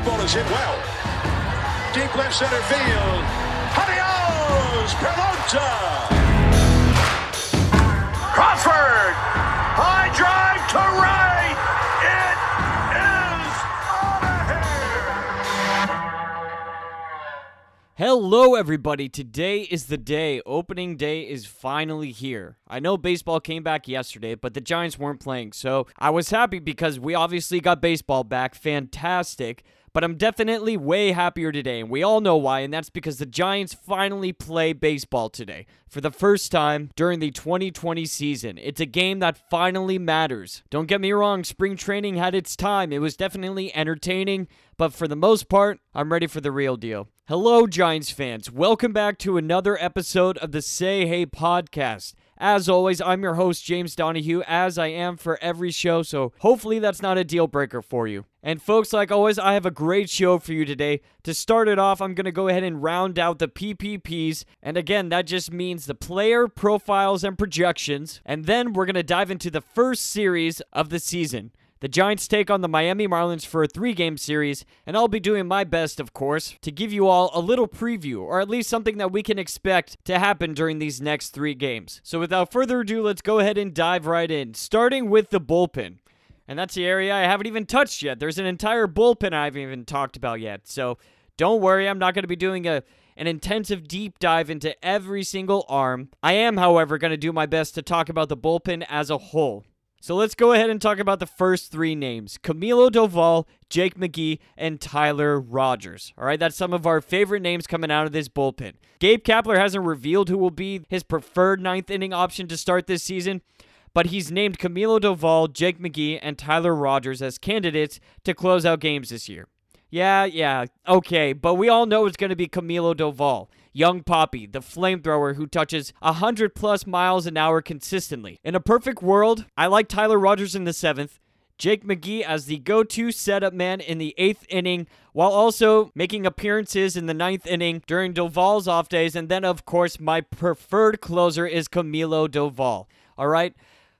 That ball is hit well. Deep left center field. Adios, Pelota. Crawford. High drive to right. It is out of here. Hello, everybody. Today is the day. Opening day is finally here. I know baseball came back yesterday, but the Giants weren't playing. So I was happy because we obviously got baseball back. Fantastic. But I'm definitely way happier today, and we all know why, and that's because the Giants finally play baseball today for the first time during the 2020 season. It's a game that finally matters. Don't get me wrong, spring training had its time. It was definitely entertaining, but for the most part, I'm ready for the real deal. Hello, Giants fans. Welcome back to another episode of the Say Hey podcast. As always, I'm your host, James Donahue, as I am for every show, so hopefully that's not a deal breaker for you. And folks, like always, I have a great show for you today. To start it off, I'm going to go ahead and round out the PPPs. And again, that just means the player profiles and projections. And then we're going to dive into the first series of the season. The Giants take on the Miami Marlins for a three game series, and I'll be doing my best, of course, to give you all a little preview, or at least something that we can expect to happen during these next three games. So without further ado, let's go ahead and dive right in, starting with the bullpen. And that's the area I haven't even touched yet. There's an entire bullpen I haven't even talked about yet. So don't worry, I'm not going to be doing a an intensive deep dive into every single arm. I am, however, going to do my best to talk about the bullpen as a whole. So let's go ahead and talk about the first three names Camilo Doval, Jake McGee, and Tyler Rogers. All right, that's some of our favorite names coming out of this bullpen. Gabe Kapler hasn't revealed who will be his preferred ninth inning option to start this season, but he's named Camilo Doval, Jake McGee, and Tyler Rogers as candidates to close out games this year. Yeah, yeah, okay, but we all know it's going to be Camilo Doval. Young Poppy, the flamethrower who touches 100 plus miles an hour consistently. In a perfect world, I like Tyler Rogers in the seventh, Jake McGee as the go to setup man in the eighth inning, while also making appearances in the ninth inning during Doval's off days. And then, of course, my preferred closer is Camilo Doval. All right?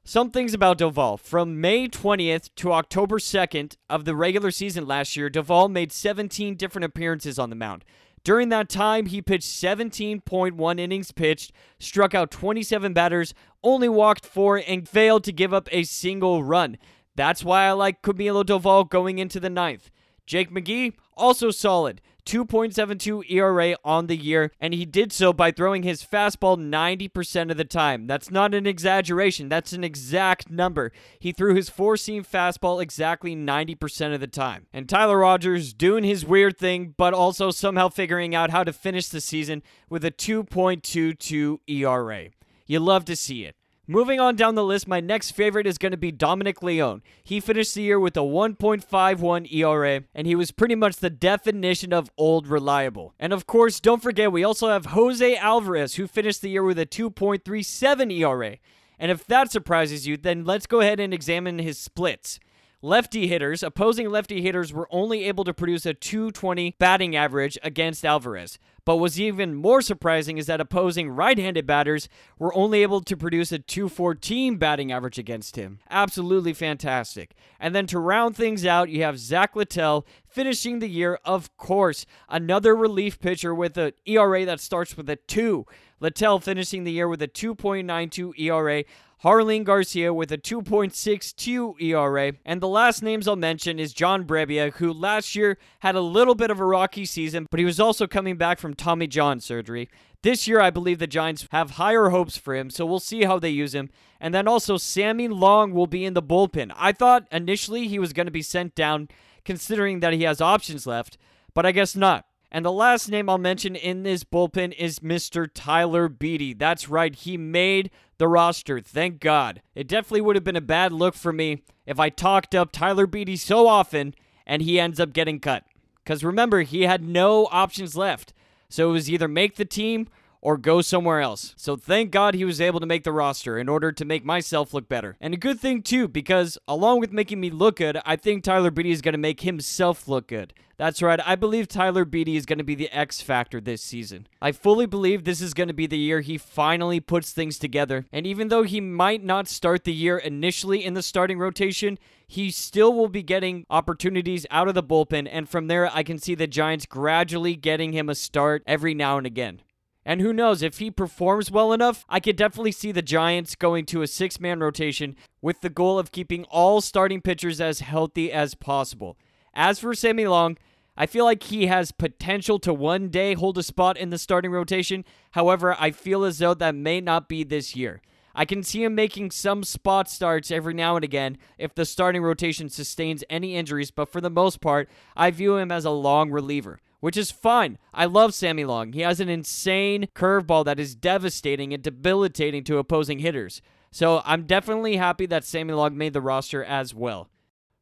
Some things about Doval. From May 20th to October 2nd of the regular season last year, Doval made 17 different appearances on the mound. During that time, he pitched 17.1 innings pitched, struck out 27 batters, only walked four, and failed to give up a single run. That's why I like Camilo Doval going into the ninth. Jake McGee, also solid. 2.72 ERA on the year, and he did so by throwing his fastball 90% of the time. That's not an exaggeration, that's an exact number. He threw his four seam fastball exactly 90% of the time. And Tyler Rogers doing his weird thing, but also somehow figuring out how to finish the season with a 2.22 ERA. You love to see it. Moving on down the list, my next favorite is going to be Dominic Leone. He finished the year with a 1.51 ERA, and he was pretty much the definition of old reliable. And of course, don't forget, we also have Jose Alvarez, who finished the year with a 2.37 ERA. And if that surprises you, then let's go ahead and examine his splits. Lefty hitters, opposing lefty hitters were only able to produce a 220 batting average against Alvarez. But what's even more surprising is that opposing right handed batters were only able to produce a 214 batting average against him. Absolutely fantastic. And then to round things out, you have Zach Littell finishing the year, of course, another relief pitcher with an ERA that starts with a 2. Littell finishing the year with a 2.92 ERA. Jarlin Garcia with a 2.62 ERA. And the last names I'll mention is John Brebbia, who last year had a little bit of a rocky season, but he was also coming back from Tommy John surgery. This year, I believe the Giants have higher hopes for him, so we'll see how they use him. And then also, Sammy Long will be in the bullpen. I thought initially he was going to be sent down, considering that he has options left, but I guess not. And the last name I'll mention in this bullpen is Mr. Tyler Beede. That's right, he made the roster, thank God. It definitely would have been a bad look for me if I talked up Tyler Beede so often and he ends up getting cut. Because remember, he had no options left. So it was either make the team or go somewhere else. So thank God he was able to make the roster in order to make myself look better. And a good thing too, because along with making me look good, I think Tyler Beede is going to make himself look good. That's right, I believe Tyler Beede is going to be the X factor this season. I fully believe this is going to be the year he finally puts things together. And even though he might not start the year initially in the starting rotation, he still will be getting opportunities out of the bullpen. And from there, I can see the Giants gradually getting him a start every now and again. And who knows, if he performs well enough, I could definitely see the Giants going to a six man rotation with the goal of keeping all starting pitchers as healthy as possible. As for Sammy Long, I feel like he has potential to one day hold a spot in the starting rotation. However, I feel as though that may not be this year. I can see him making some spot starts every now and again if the starting rotation sustains any injuries, but for the most part, I view him as a long reliever which is fine. I love Sammy Long. He has an insane curveball that is devastating and debilitating to opposing hitters. So I'm definitely happy that Sammy Long made the roster as well.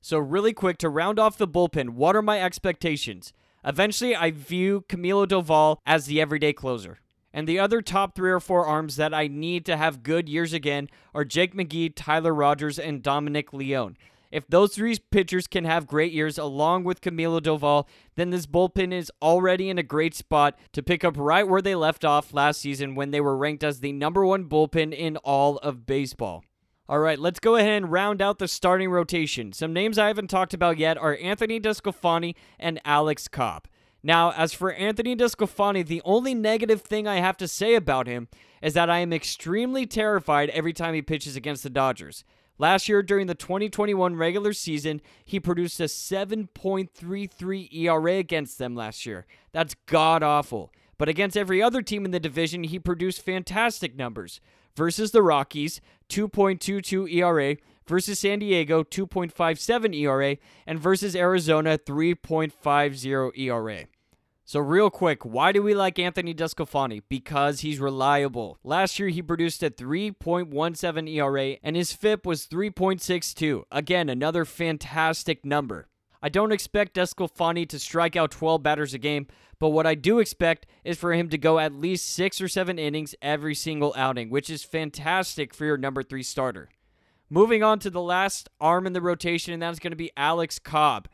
So, really quick to round off the bullpen, what are my expectations? Eventually, I view Camilo Doval as the everyday closer. And the other top three or four arms that I need to have good years again are Jake McGee, Tyler Rogers, and Dominic Leone. If those three pitchers can have great years along with Camilo Doval, then this bullpen is already in a great spot to pick up right where they left off last season when they were ranked as the number one bullpen in all of baseball. All right, let's go ahead and round out the starting rotation. Some names I haven't talked about yet are Anthony DeSclafani and Alex Cobb. Now, as for Anthony DeSclafani, the only negative thing I have to say about him is that I am extremely terrified every time he pitches against the Dodgers. Last year, during the 2021 regular season, he produced a 7.33 ERA against them last year. That's god awful. But against every other team in the division, he produced fantastic numbers. Versus the Rockies, 2.22 ERA. Versus San Diego, 2.57 ERA. And versus Arizona, 3.50 ERA. So, real quick, why do we like Anthony DeSclafani? Because he's reliable. Last year, he produced a 3.17 ERA, and his FIP was 3.62. Again, another fantastic number. I don't expect DeSclafani to strike out 12 batters a game, but what I do expect is for him to go at least six or seven innings every single outing, which is fantastic for your number three starter. Moving on to the last arm in the rotation, and that's going to be Alex Cobb.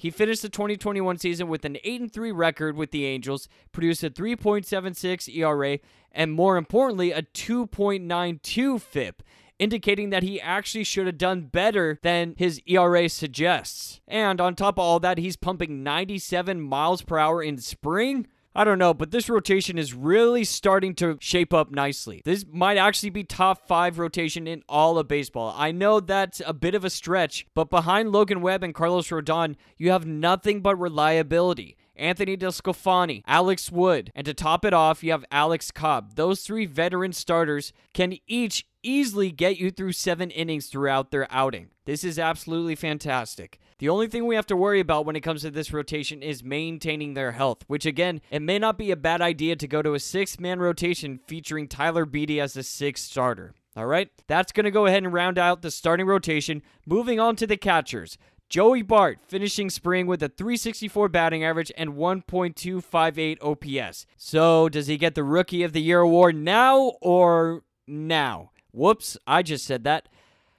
He finished the 2021 season with an 8 3 record with the Angels, produced a 3.76 ERA, and more importantly, a 2.92 FIP, indicating that he actually should have done better than his ERA suggests. And on top of all that, he's pumping 97 miles per hour in spring. I don't know, but this rotation is really starting to shape up nicely. This might actually be top five rotation in all of baseball. I know that's a bit of a stretch, but behind Logan Webb and Carlos Rodon, you have nothing but reliability. Anthony DeSclafani, Alex Wood, and to top it off, you have Alex Cobb. Those three veteran starters can each easily get you through seven innings throughout their outing. This is absolutely fantastic. The only thing we have to worry about when it comes to this rotation is maintaining their health, which again, it may not be a bad idea to go to a six man rotation featuring Tyler Beede as the sixth starter. All right, that's going to go ahead and round out the starting rotation. Moving on to the catchers. Joey Bart finishing spring with a 364 batting average and 1.258 OPS. So, does he get the Rookie of the Year award now or now? Whoops, I just said that.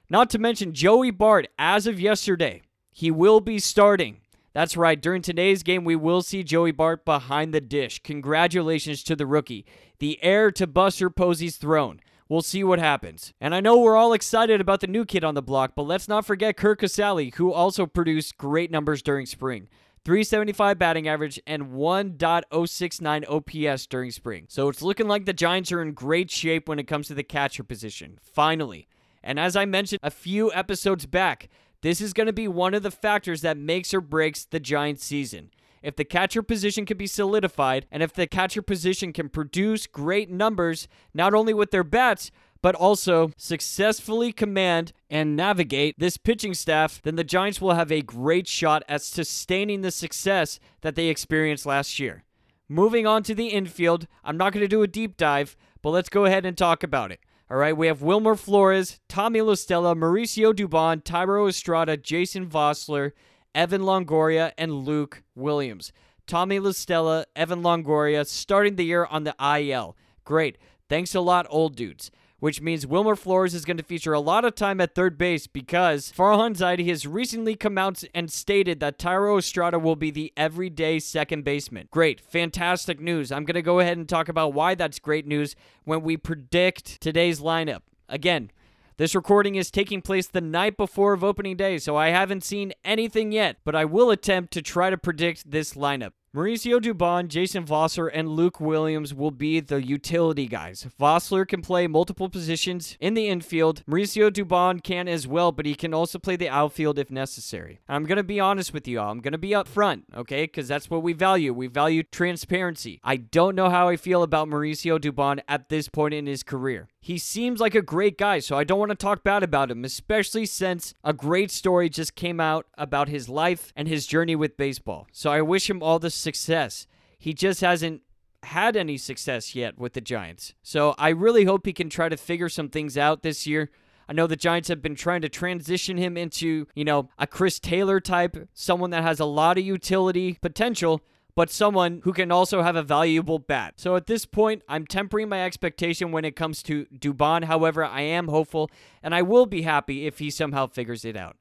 Not to mention Joey Bart, as of yesterday, he will be starting. That's right, during today's game, we will see Joey Bart behind the dish. Congratulations to the rookie, the heir to Buster Posey's throne. We'll see what happens. And I know we're all excited about the new kid on the block, but let's not forget Curt Casali, who also produced great numbers during spring. 375 batting average and 1.069 OPS during spring. So it's looking like the Giants are in great shape when it comes to the catcher position. Finally. And as I mentioned a few episodes back, this is going to be one of the factors that makes or breaks the Giants season. If the catcher position can be solidified, and if the catcher position can produce great numbers, not only with their bats, but also successfully command and navigate this pitching staff, then the Giants will have a great shot at sustaining the success that they experienced last year. Moving on to the infield, I'm not going to do a deep dive, but let's go ahead and talk about it. All right, we have Wilmer Flores, Tommy La Stella, Mauricio Dubon, Thairo Estrada, Jason Vosler, Evan Longoria, and Luke Williams. Tommy La Stella, Evan Longoria starting the year on the IL. Great. Thanks a lot, old dudes which means Wilmer Flores is going to feature a lot of time at third base because Farhan Zaidi has recently come out and stated that Thairo Estrada will be the everyday second baseman. Great, fantastic news. I'm going to go ahead and talk about why that's great news when we predict today's lineup. Again, this recording is taking place the night before of opening day, so I haven't seen anything yet, but I will attempt to try to predict this lineup. Mauricio Dubon, Jason Vosler, and Luke Williams will be the utility guys. Vosler can play multiple positions in the infield. Mauricio Dubon can as well, but he can also play the outfield if necessary. I'm going to be honest with you all. I'm going to be upfront, okay? Because that's what we value. We value transparency. I don't know how I feel about Mauricio Dubon at this point in his career. He seems like a great guy, so I don't want to talk bad about him, especially since a great story just came out about his life and his journey with baseball. So I wish him all the success. He just hasn't had any success yet with the Giants. So I really hope he can try to figure some things out this year. I know the Giants have been trying to transition him into, you know, a Chris Taylor type, someone that has a lot of utility potential, but someone who can also have a valuable bat. So at this point, I'm tempering my expectation when it comes to Dubon. However, I am hopeful, and I will be happy if he somehow figures it out.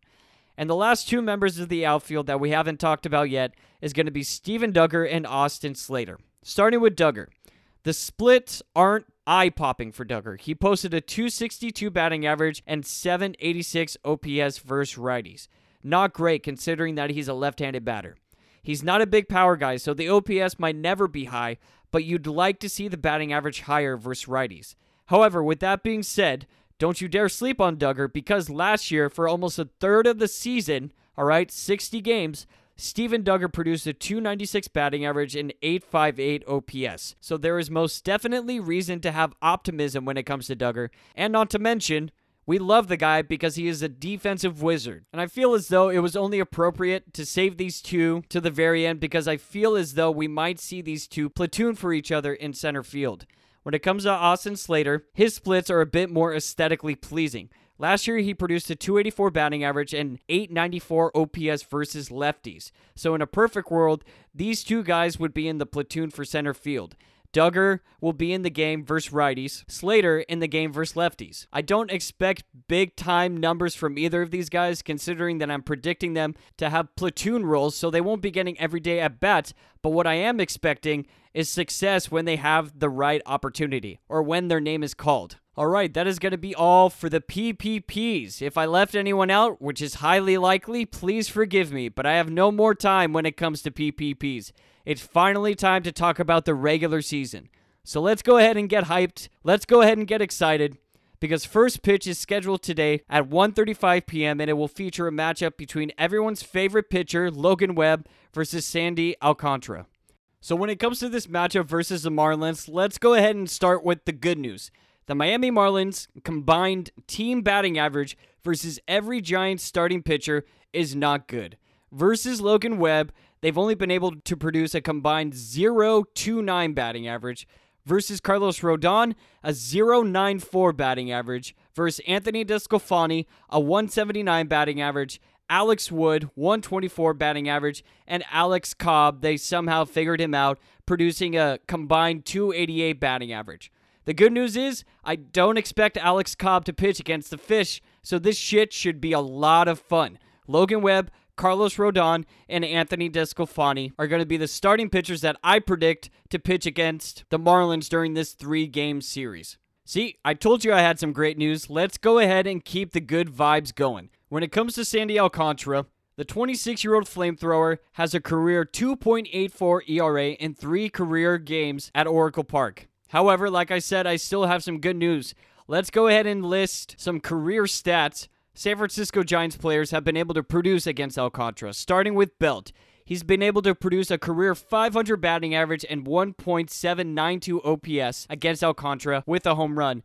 And the last two members of the outfield that we haven't talked about yet is going to be Steven Duggar and Austin Slater. Starting with Duggar. The splits aren't eye popping for Duggar. He posted a 262 batting average and 786 OPS versus righties. Not great considering that he's a left handed batter. He's not a big power guy, so the OPS might never be high, but you'd like to see the batting average higher versus righties. However, with that being said, don't you dare sleep on Duggar because last year, for almost a third of the season, all right, 60 games, Steven Duggar produced a 296 batting average and 858 OPS. So there is most definitely reason to have optimism when it comes to Duggar. And not to mention, we love the guy because he is a defensive wizard. And I feel as though it was only appropriate to save these two to the very end because I feel as though we might see these two platoon for each other in center field. When it comes to Austin Slater, his splits are a bit more aesthetically pleasing. Last year, he produced a 284 batting average and 894 OPS versus lefties. So, in a perfect world, these two guys would be in the platoon for center field. Duggar will be in the game versus righties, Slater in the game versus lefties. I don't expect big time numbers from either of these guys, considering that I'm predicting them to have platoon roles, so they won't be getting every day at bats. But what I am expecting is success when they have the right opportunity or when their name is called. All right, that is going to be all for the PPPs. If I left anyone out, which is highly likely, please forgive me, but I have no more time when it comes to PPPs. It's finally time to talk about the regular season. So let's go ahead and get hyped. Let's go ahead and get excited because first pitch is scheduled today at 1:35 p.m. and it will feature a matchup between everyone's favorite pitcher, Logan Webb, versus Sandy Alcantara. So when it comes to this matchup versus the Marlins, let's go ahead and start with the good news. The Miami Marlins combined team batting average versus every Giants starting pitcher is not good. Versus Logan Webb, they've only been able to produce a combined 0.29 batting average versus Carlos Rodon, a 0.94 batting average versus Anthony DeSclafani, a 179 batting average, Alex Wood, 124 batting average, and Alex Cobb, they somehow figured him out, producing a combined 288 batting average. The good news is, I don't expect Alex Cobb to pitch against the Fish, so this shit should be a lot of fun. Logan Webb, Carlos Rodon, and Anthony DeSclafani are going to be the starting pitchers that I predict to pitch against the Marlins during this three game series. See, I told you I had some great news. Let's go ahead and keep the good vibes going. When it comes to Sandy Alcantara, the 26 year old flamethrower has a career 2.84 ERA in three career games at Oracle Park. However, like I said, I still have some good news. Let's go ahead and list some career stats San Francisco Giants players have been able to produce against Alcantara, starting with Belt. He's been able to produce a career 500 batting average and 1.792 OPS against Alcantara with a home run.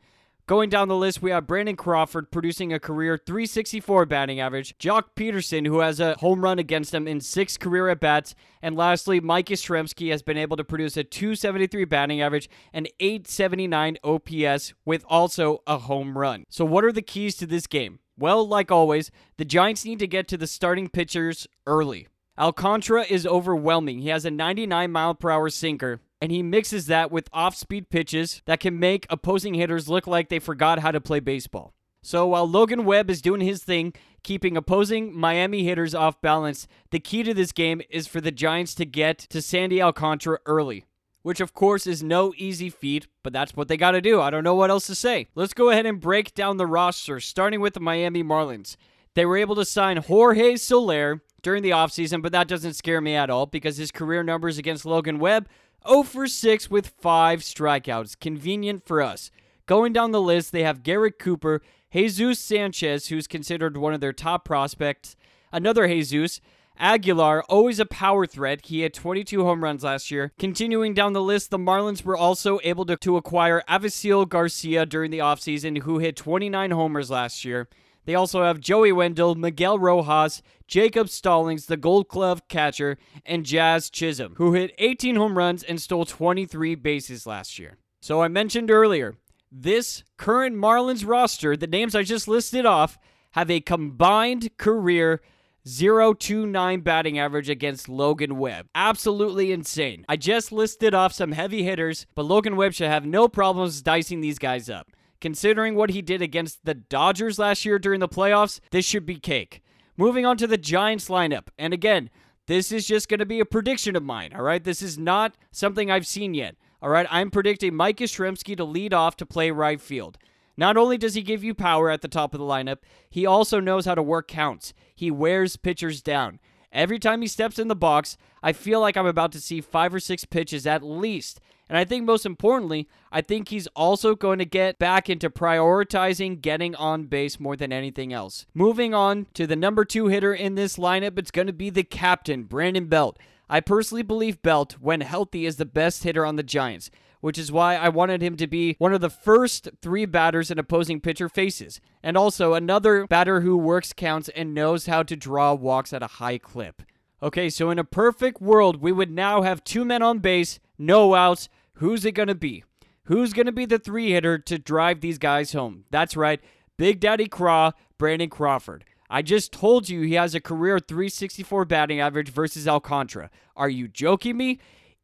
Going down the list, we have Brandon Crawford producing a career 364 batting average, Joc Pederson, who has a home run against him in six career at bats, and lastly, Mike Yastrzemski has been able to produce a 273 batting average and 879 OPS with also a home run. So, what are the keys to this game? Well, like always, the Giants need to get to the starting pitchers early. Alcantara is overwhelming. He has a 99 mile per hour sinker and he mixes that with off speed pitches that can make opposing hitters look like they forgot how to play baseball. So while Logan Webb is doing his thing, keeping opposing Miami hitters off balance, the key to this game is for the Giants to get to Sandy Alcantara early. Which, of course, is no easy feat, but that's what they got to do. I don't know what else to say. Let's go ahead and break down the roster, starting with the Miami Marlins. They were able to sign Jorge Soler during the offseason, but that doesn't scare me at all because his career numbers against Logan Webb 0 for 6 with 5 strikeouts. Convenient for us. Going down the list, they have Garrett Cooper, Jesus Sanchez, who's considered one of their top prospects, another Jesus, Aguilar, always a power threat. He had 22 home runs last year. Continuing down the list, the Marlins were also able to, to acquire Avisail Garcia during the offseason, who hit 29 homers last year. They also have Joey Wendle, Miguel Rojas, Jacob Stallings, the Gold Glove catcher, and Jazz Chisholm, who hit 18 home runs and stole 23 bases last year. So I mentioned earlier, this current Marlins roster, the names I just listed off, have a combined career 029 batting average against Logan Webb. Absolutely insane. I just listed off some heavy hitters, but Logan Webb should have no problems dicing these guys up. Considering what he did against the Dodgers last year during the playoffs, this should be cake. Moving on to the Giants lineup. And again, this is just going to be a prediction of mine, all right? This is not something I've seen yet. All right, I'm predicting Mike Yastrzemski to lead off to play right field. Not only does he give you power at the top of the lineup, he also knows how to work counts. He wears pitchers down. Every time he steps in the box, I feel like I'm about to see five or six pitches at least and I think most importantly, I think he's also going to get back into prioritizing getting on base more than anything else. Moving on to the number two hitter in this lineup, it's going to be the captain, Brandon Belt. I personally believe Belt, when healthy, is the best hitter on the Giants, which is why I wanted him to be one of the first three batters an opposing pitcher faces, and also another batter who works counts and knows how to draw walks at a high clip. Okay, so in a perfect world, we would now have two men on base, no outs. Who's it going to be? Who's going to be the three hitter to drive these guys home? That's right, Big Daddy Craw, Brandon Crawford. I just told you he has a career 364 batting average versus Alcantara. Are you joking me?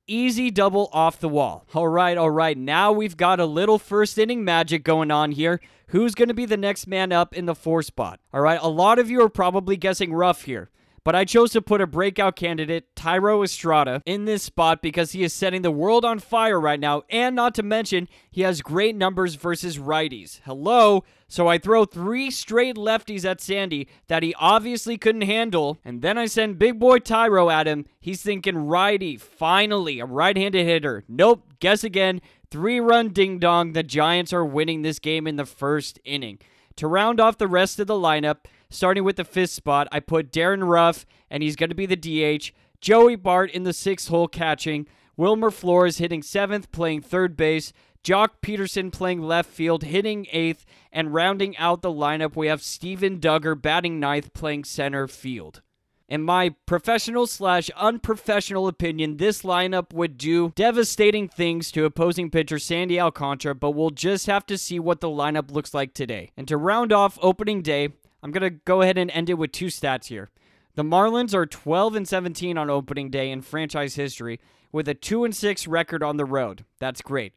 Easy double off the wall. All right, all right. Now we've got a little first inning magic going on here. Who's going to be the next man up in the four spot? All right, a lot of you are probably guessing Ruf here. But I chose to put a breakout candidate, Thairo Estrada, in this spot because he is setting the world on fire right now, and not to mention, he has great numbers versus righties. Hello? So I throw three straight lefties at Sandy that he obviously couldn't handle, and then I send big boy Thairo at him. He's thinking righty, finally, a right handed hitter. Nope, guess again. Three run ding dong. The Giants are winning this game in the first inning. To round off the rest of the lineup, Starting with the fifth spot, I put Darin Ruf, and he's going to be the DH. Joey Bart in the sixth hole catching. Wilmer Flores hitting seventh, playing third base. Joc Pederson playing left field, hitting eighth. And rounding out the lineup, we have Steven Duggar batting ninth, playing center field. In my professional slash unprofessional opinion, this lineup would do devastating things to opposing pitcher Sandy Alcantara, but we'll just have to see what the lineup looks like today. And to round off opening day, I'm going to go ahead and end it with two stats here. The Marlins are 12 and 17 on opening day in franchise history with a 2 and 6 record on the road. That's great.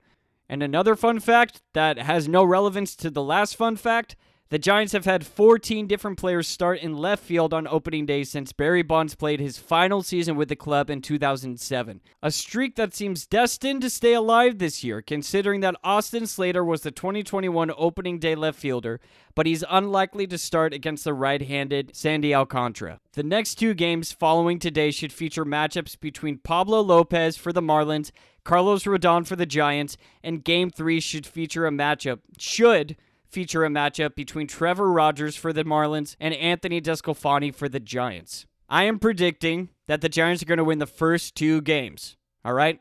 And another fun fact that has no relevance to the last fun fact the Giants have had 14 different players start in left field on opening day since Barry Bonds played his final season with the club in 2007. A streak that seems destined to stay alive this year, considering that Austin Slater was the 2021 opening day left fielder, but he's unlikely to start against the right handed Sandy Alcantara. The next two games following today should feature matchups between Pablo Lopez for the Marlins, Carlos Rodon for the Giants, and game three should feature a matchup, should feature a matchup between Trevor Rogers for the Marlins and Anthony DeSclafani for the Giants. I am predicting that the Giants are going to win the first two games. All right?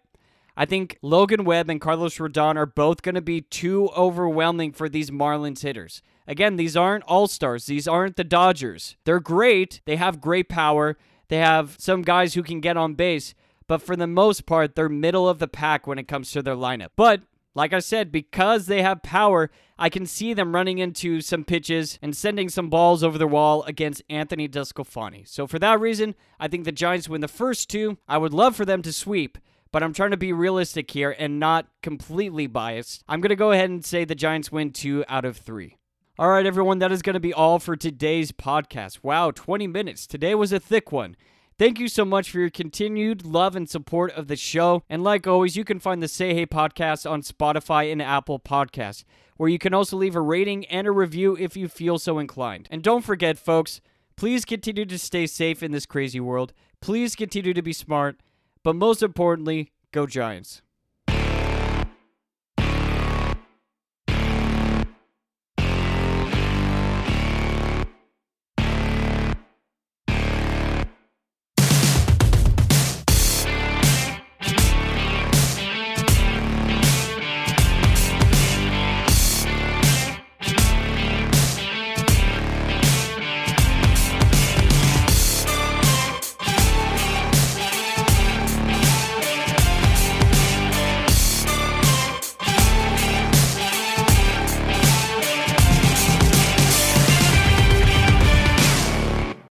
I think Logan Webb and Carlos Rodon are both going to be too overwhelming for these Marlins hitters. Again, these aren't all stars. These aren't the Dodgers. They're great. They have great power. They have some guys who can get on base. But for the most part, they're middle of the pack when it comes to their lineup. But like I said, because they have power, I can see them running into some pitches and sending some balls over the wall against Anthony DeSclafani. So for that reason, I think the Giants win the first two. I would love for them to sweep, but I'm trying to be realistic here and not completely biased. I'm going to go ahead and say the Giants win two out of three. All right, everyone, that is going to be all for today's podcast. Wow, 20 minutes. Today was a thick one. Thank you so much for your continued love and support of the show. And like always, you can find the Say Hey podcast on Spotify and Apple Podcasts, where you can also leave a rating and a review if you feel so inclined. And don't forget, folks, please continue to stay safe in this crazy world. Please continue to be smart. But most importantly, go Giants.